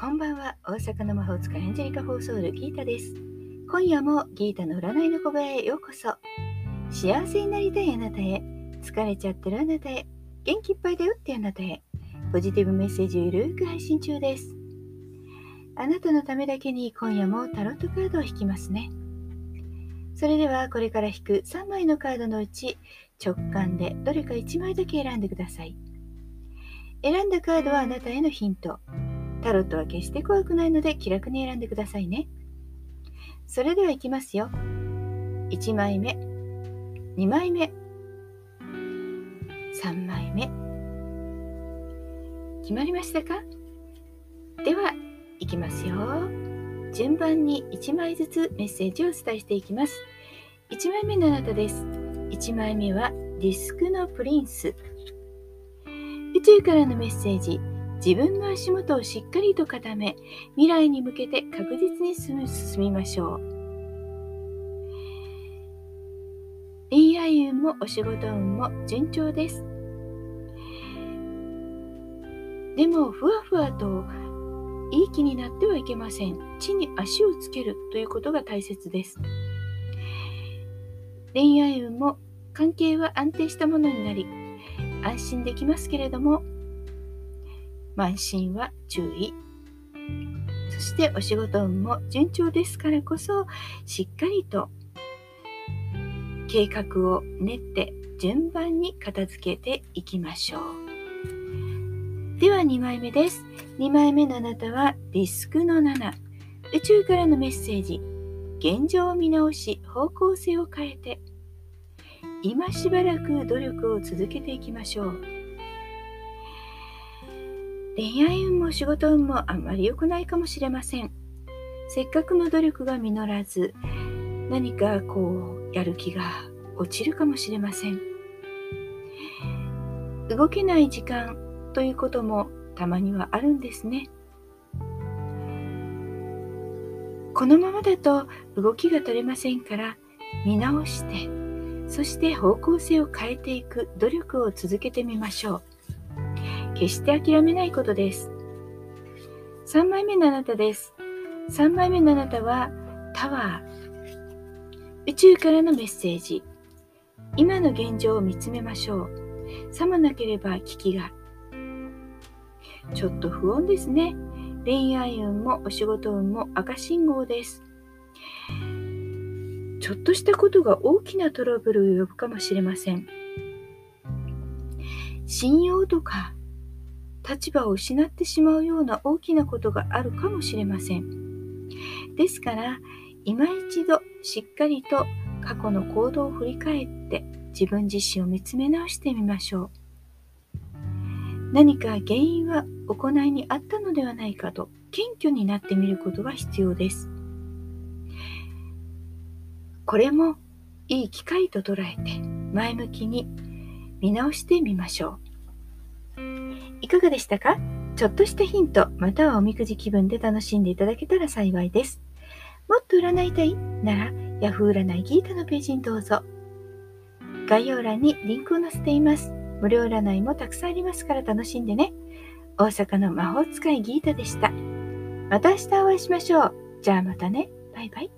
こんばんは。大阪の魔法使いエンジェリカ・フォーソウルギータです。今夜もギータの占いの小部屋へようこそ。幸せになりたいあなたへ。疲れちゃってるあなたへ。元気いっぱいだよってあなたへ。ポジティブメッセージをゆるく配信中です。あなたのためだけに今夜もタロットカードを引きますね。それではこれから引く3枚のカードのうち直感でどれか1枚だけ選んでください。選んだカードはあなたへのヒント。タロットは決して怖くないので気楽に選んでくださいね。それではいきますよ。1枚目、2枚目、3枚目。決まりましたか？では、いきますよ。順番に1枚ずつメッセージをお伝えしていきます。1枚目のあなたです。1枚目はディスクのプリンス。宇宙からのメッセージ。自分の足元をしっかりと固め、未来に向けて確実に進みましょう。恋愛運もお仕事運も順調です。でも、ふわふわといい気になってはいけません。地に足をつけるということが大切です。恋愛運も関係は安定したものになり、安心できますけれども、慢心は注意。そしてお仕事運も順調ですからこそ、しっかりと計画を練って順番に片付けていきましょう。では2枚目です。2枚目のあなたはディスクの7。宇宙からのメッセージ。現状を見直し、方向性を変えて、今しばらく努力を続けていきましょう。恋愛運も仕事運もあんまり良くないかもしれません。せっかくの努力が実らず、何かこう、やる気が落ちるかもしれません。動けない時間ということもたまにはあるんですね。このままだと動きが取れませんから見直してそして方向性を変えていく努力を続けてみましょう。決して諦めないことです。3枚目のあなたです。3枚目のあなたはタワー。宇宙からのメッセージ。今の現状を見つめましょう。さもなければ危機が。ちょっと不穏ですね。恋愛運もお仕事運も赤信号です。ちょっとしたことが大きなトラブルを呼ぶかもしれません。信用とか立場を失ってしまうような大きなことがあるかもしれません。ですから、今一度しっかりと過去の行動を振り返って自分自身を見つめ直してみましょう。何か原因は行いにあったのではないかと謙虚になってみることが必要です。これもいい機会と捉えて前向きに見直してみましょう。いかがでしたか？ちょっとしたヒント、またはおみくじ気分で楽しんでいただけたら幸いです。もっと占いたいなら、Yahoo 占いギータのページにどうぞ。概要欄にリンクを載せています。無料占いもたくさんありますから楽しんでね。大阪の魔法使いギータでした。また明日お会いしましょう。じゃあまたね。バイバイ。